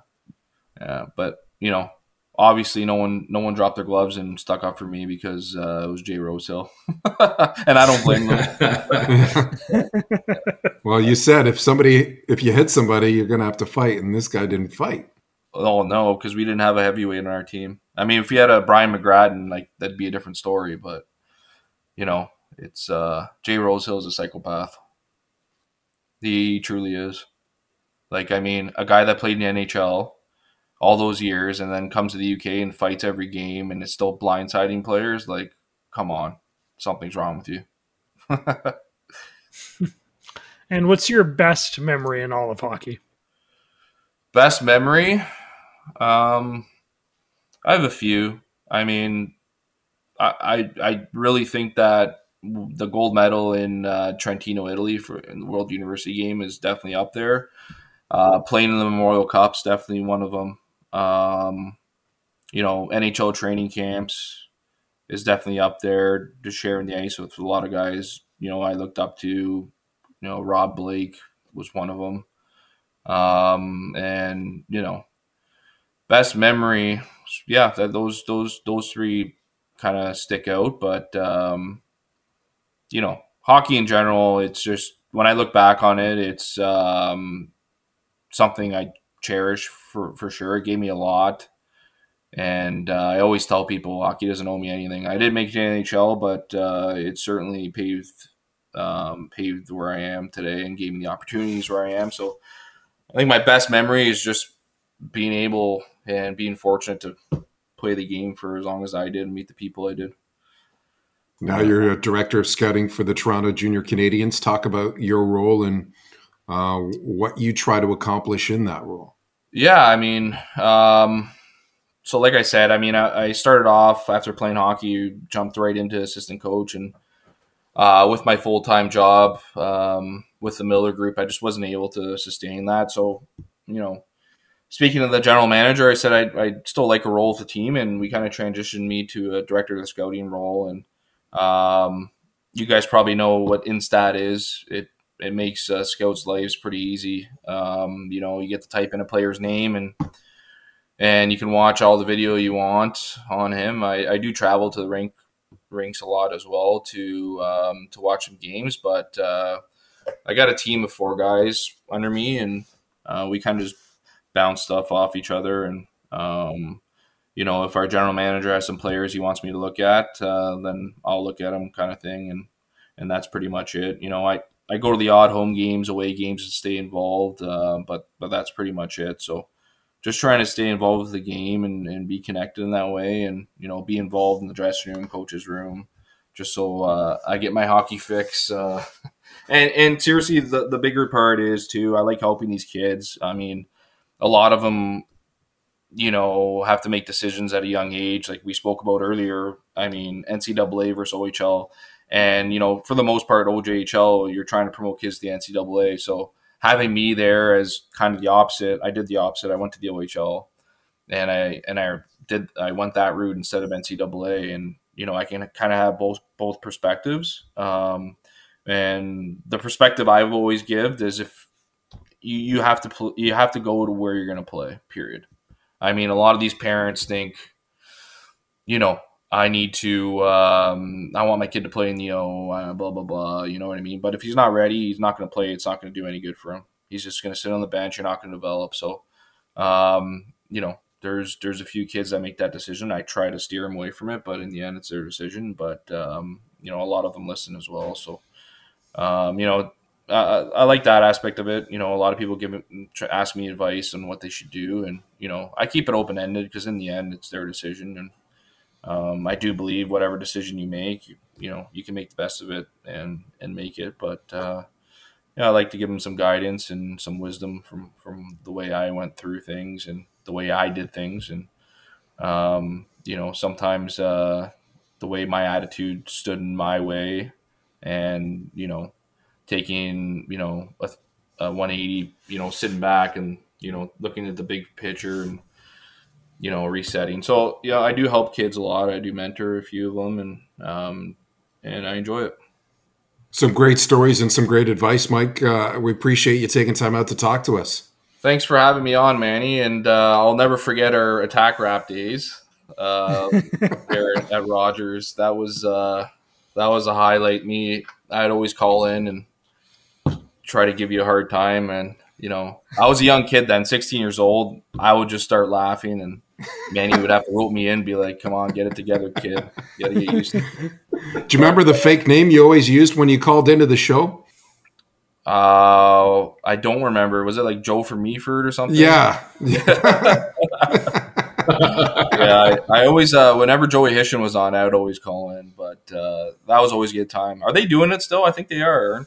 yeah. But you know, obviously, no one no one dropped their gloves and stuck up for me because uh, it was Jay Rosehill, and I don't blame them. well, you said if somebody if you hit somebody, you're going to have to fight, and this guy didn't fight. Oh no, because we didn't have a heavyweight in our team. I mean, if we had a Brian McGrattan, like that'd be a different story. But you know, it's uh Jay Rosehill is a psychopath. He truly is. Like, I mean, a guy that played in the NHL all those years and then comes to the UK and fights every game and it's still blindsiding players. Like, come on, something's wrong with you. and what's your best memory in all of hockey? Best memory? Um, I have a few. I mean, I, I, I really think that the gold medal in uh, Trentino, Italy, for in the World University game is definitely up there. Uh, playing in the Memorial Cup's definitely one of them. Um, you know, NHL training camps is definitely up there. To sharing the ice with a lot of guys, you know, I looked up to. You know, Rob Blake was one of them. Um, and you know, best memory, yeah, that those those those three kind of stick out. But um, you know, hockey in general, it's just when I look back on it, it's um, something I cherish for for sure. It gave me a lot. And uh, I always tell people hockey doesn't owe me anything. I didn't make the NHL, but uh, it certainly paved um, paved where I am today and gave me the opportunities where I am. So I think my best memory is just being able and being fortunate to play the game for as long as I did and meet the people I did. Now you're a director of scouting for the Toronto Junior Canadiens. Talk about your role and uh, what you try to accomplish in that role. Yeah, I mean, um, so like I said, I mean, I, I, started off after playing hockey, jumped right into assistant coach, and uh, with my full time job um, with the Miller Group, I just wasn't able to sustain that. So, you know, speaking of the general manager, I said I'd, I'd still like a role with the team, and we kind of transitioned me to a director of the scouting role. And um, you guys probably know what Instat is. It it makes uh, scouts' lives pretty easy. Um, you know, you get to type in a player's name and and you can watch all the video you want on him. I, I do travel to the rink rinks a lot as well to um, to watch some games, but uh, I got a team of four guys under me, and uh, we kind of just bounce stuff off each other. And um, you know, if our general manager has some players he wants me to look at, uh, then I'll look at them, kind of thing. And and that's pretty much it. You know, I I go to the odd home games, away games to stay involved, uh, but but that's pretty much it. So just trying to stay involved with the game and, and be connected in that way, and you know be involved in the dressing room, coach's room, just so uh, I get my hockey fix. Uh, and and seriously, the the bigger part is too. I like helping these kids. I mean, a lot of them, you know, have to make decisions at a young age, like we spoke about earlier. I mean, NCAA versus OHL and you know, for the most part, OJHL, you're trying to promote kids to the NCAA. So having me there as kind of the opposite, I did the opposite. I went to the OHL, and I and I did I went that route instead of NCAA, and you know, I can kind of have both both perspectives. Um, and the perspective I've always given is if you, you have to pl- you have to go to where you're going to play. Period. I mean, a lot of these parents think, you know, I need to, um, I want my kid to play in the O, uh, blah, blah, blah. You know what I mean? But if he's not ready, he's not going to play. It's not going to do any good for him. He's just going to sit on the bench. You're not going to develop. So, um, you know, there's there's a few kids that make that decision. I try to steer them away from it, but in the end, it's their decision. But um, you know, a lot of them listen as well. So, um, you know, I, I like that aspect of it. You know, a lot of people give me, ask me advice on what they should do, and you know, I keep it open ended because in the end, it's their decision, and um, I do believe whatever decision you make, you, you, know, you can make the best of it and and make it. But uh, yeah, I like to give them some guidance and some wisdom from from the way I went through things and the way I did things, and um, you know, sometimes uh, the way my attitude stood in my way, and you know, taking you know a, a 180, you know, sitting back and you know looking at the big picture and you know, resetting. So yeah, I do help kids a lot. I do mentor a few of them, and um, and I enjoy it. Some great stories and some great advice, Mike. Uh, we appreciate you taking time out to talk to us. Thanks for having me on, Manny, and uh, I'll never forget our attack rap days uh, there at Rogers. That was uh, that was a highlight. Me, I'd always call in and try to give you a hard time, and you know, I was a young kid then, 16 years old. I would just start laughing, and Manny would have to rope me in, and be like, "Come on, get it together, kid. You gotta get used to." it. Do you remember the fake name you always used when you called into the show? Uh, I don't remember. Was it like Joe from Meaford or something? Yeah. yeah. I, I always, uh, whenever Joey Hishon was on, I would always call in, but uh, that was always a good time. Are they doing it still? I think they are.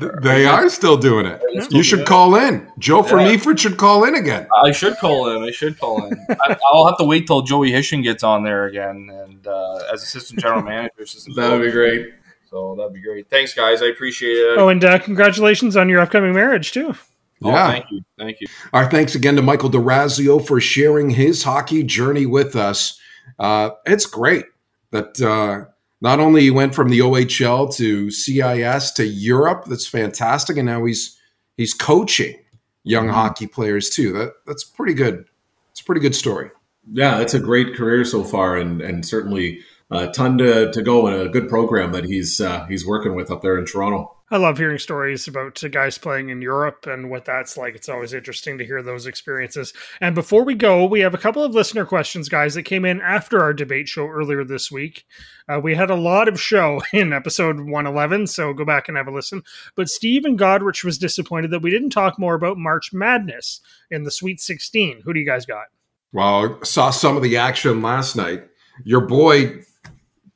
Aaron. They are still doing it. You should call in. Joe from Yeah. Meaford should call in again. I should call in. I should call in. I, I'll have to wait till Joey Hishon gets on there again, and uh, as assistant general manager, assistant That would be great. So that'd be great. Thanks, guys. I appreciate it. Oh, and uh, congratulations on your upcoming marriage too. Oh, Yeah. thank you. Thank you. Our thanks again to Michael D'Orazio for sharing his hockey journey with us. Uh, it's great that uh, not only he went from the OHL to CIS to Europe. That's fantastic, and now he's he's coaching young hockey players too. That that's pretty good. It's a pretty good story. Yeah, it's a great career so far, and and certainly a ton to, to go and a good program that he's uh, he's working with up there in Toronto. I love hearing stories about guys playing in Europe and what that's like. It's always interesting to hear those experiences. And before we go, we have a couple of listener questions, guys, that came in after our debate show earlier this week. Uh, we had a lot of show in episode 111, so go back and have a listen. But Steve and Goderich was disappointed that we didn't talk more about March Madness in the Sweet 16. Who do you guys got? Well, saw some of the action last night. Your boy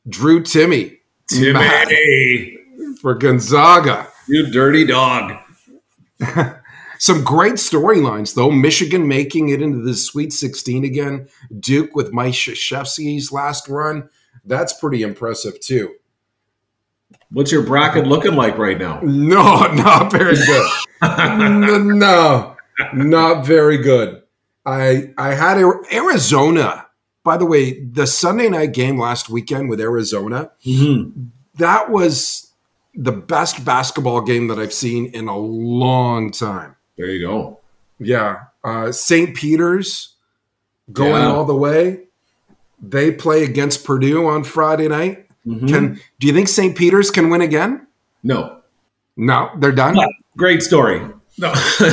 Drew Timme Timme, for Gonzaga. you dirty dog. Some great storylines, though. Michigan making it into the Sweet 16 again. Duke with Mike Krzyzewski's last run. That's pretty impressive, too. What's your bracket looking like right now? No, not very good. No, not very good. I I had Arizona. By the way, the Sunday night game last weekend with Arizona, Mm-hmm. that was the best basketball game that I've seen in a long time. There you go. Yeah. Uh, St. Peter's going Yeah. all the way. They play against Purdue on Friday night. Mhm. Can do you think St. Peter's can win again? no, No, they're done. great story. No.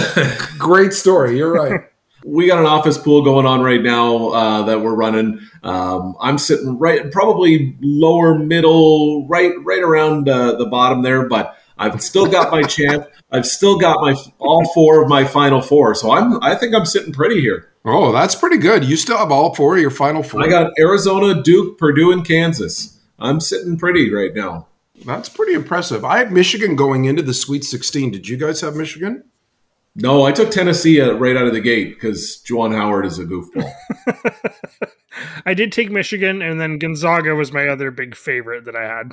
Great story. You're right. we got an office pool going on right now uh, that we're running. Um, I'm sitting right, probably lower middle, right, right around uh, the bottom there. But I've still got my champ. I've still got my all four of my final four. So I'm, I think I'm sitting pretty here. Oh, that's pretty good. You still have all four of your final four. I got Arizona, Duke, Purdue, and Kansas. I'm sitting pretty right now. That's pretty impressive. I had Michigan going into the Sweet 16. Did you guys have Michigan? No, I took Tennessee uh, right out of the gate because Juwan Howard is a goofball. I did take Michigan, and then Gonzaga was my other big favorite that I had.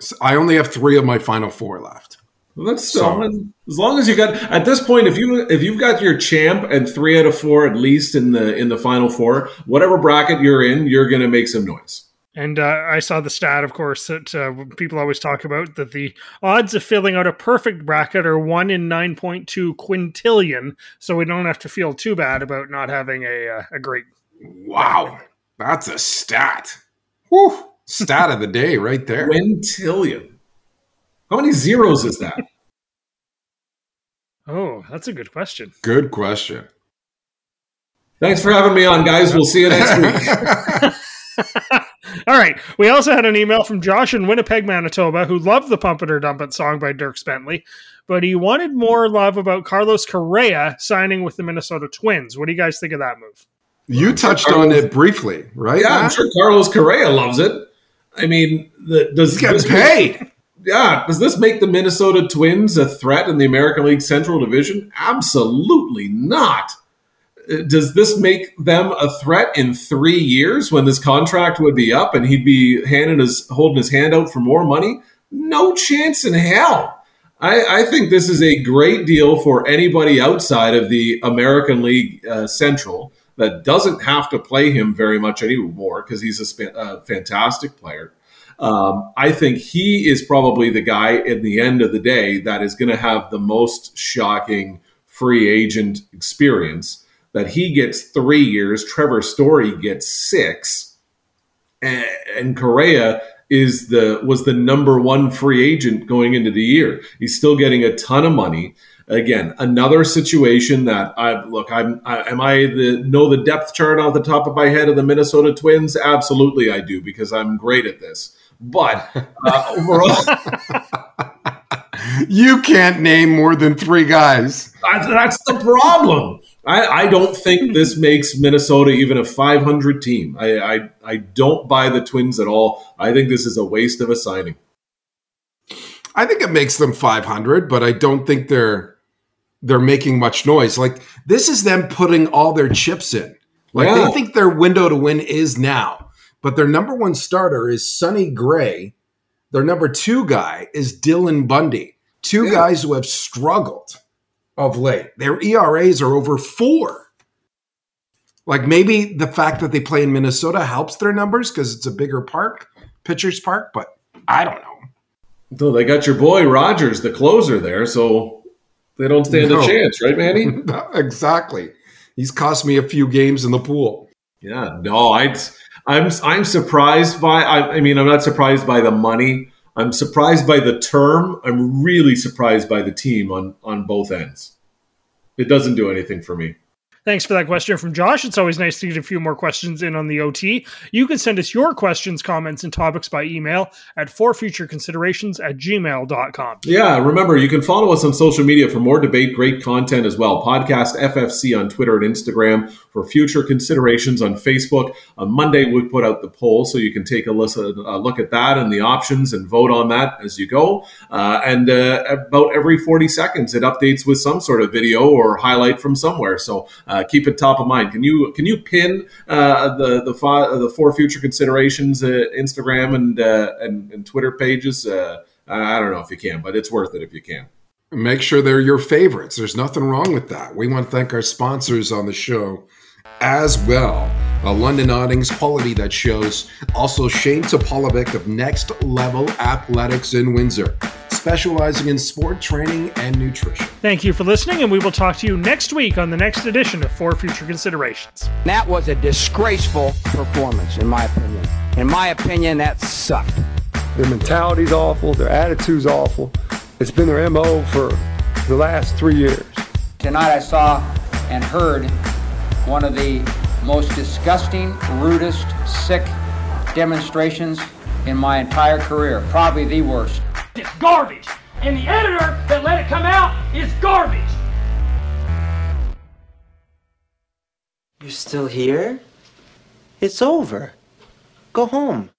So I only have three of my final four left. Well, that's still So- as long as you got at this point. If you if you've got your champ and three out of four at least in the in the final four, whatever bracket you're in, you're going to make some noise. And uh, I saw the stat, of course, that uh, people always talk about that the odds of filling out a perfect bracket are one in 9.2 quintillion. So we don't have to feel too bad about not having a, uh, a great. Wow. That's a stat. Whew. Stat of the day right there. Quintillion. How many zeros is that? Oh, that's a good question. Good question. Thanks for having me on, guys. We'll see you next week. All right. We also had an email from Josh in Winnipeg, Manitoba, who loved the Pump It or Dump It song by Dirk Bentley, but he wanted more love about Carlos Correa signing with the Minnesota Twins. What do you guys think of that move? You touched on it briefly, right? yeah, I'm sure Carlos Correa loves it. I mean, the, does He's getting this- paid. Yeah, does this make the Minnesota Twins a threat in the American League Central Division? Absolutely not. Uh, Does this make them a threat in three years when this contract would be up and he'd be handing his holding his hand out for more money? No chance in hell. I, I think this is a great deal for anybody outside of the American League uh, Central that doesn't have to play him very much anymore because he's a, sp- a, fantastic player. Um, I think he is probably the guy in the end of the day that is going to have the most shocking free agent experience. That he gets three years, Trevor Story gets six, and, and Correa is the was the number one free agent going into the year. He's still getting a ton of money. Again, another situation that I look. I'm. I, am I the know the depth chart off the top of my head of the Minnesota Twins? Absolutely, I do because I'm great at this. But uh, overall, you can't name more than three guys. That's the problem. I, I, don't think this makes Minnesota even a 500 team. I, I, I don't buy the Twins at all. I think this is a waste of a signing. I think it makes them 500, but I don't think they're they're making much noise. Like this is them putting all their chips in. Like yeah. they think their window to win is now. But their number one starter is Sonny Gray. Their number two guy is Dylan Bundy. Two yeah. guys who have struggled of late. Their ERAs are over four. Like maybe the fact that they play in Minnesota helps their numbers because it's a bigger park, pitcher's park, but I don't know. So they got your boy Rogers, the closer there, so they don't stand no. a chance, right, Manny? exactly. He's cost me a few games in the pool. Yeah, no, I, I'm I'm surprised by. I, I mean, I'm not surprised by the money. I'm surprised by the term. I'm really surprised by the team on on both ends. It doesn't do anything for me. Thanks for that question from Josh. It's always nice to get a few more questions in on the OT. You can send us your questions, comments, and topics by email at forfutureconsiderations at gmail.com. Yeah, remember, you can follow us on social media for more debate, great content as well. Podcast FFC on Twitter and Instagram for future considerations on Facebook. On Monday, we put out the poll, so you can take a, listen, a look at that and the options and vote on that as you go. Uh, and uh, about every 40 seconds, it updates with some sort of video or highlight from somewhere. So, uh, uh, keep it top of mind. Can you can you pin uh, the the five, the four future considerations uh, Instagram and, uh, and, and Twitter pages? Uh, I don't know if you can, but it's worth it if you can. Make sure they're your favorites. There's nothing wrong with that. We want to thank our sponsors on the show as well. A London Awnings quality that shows. Also, Shane Topolovic of Next Level Athletics in Windsor, specializing in sport training and nutrition. Thank you for listening, and we will talk to you next week on the next edition of For Future Considerations. That was a disgraceful performance, in my opinion. In my opinion, that sucked. Their mentality's awful, their attitude's awful. It's been their MO for the last three years. Tonight I saw and heard one of the most disgusting, rudest, sick demonstrations in my entire career. Probably the worst. It's garbage. And the editor that let it come out is garbage. You're still here? It's over. Go home.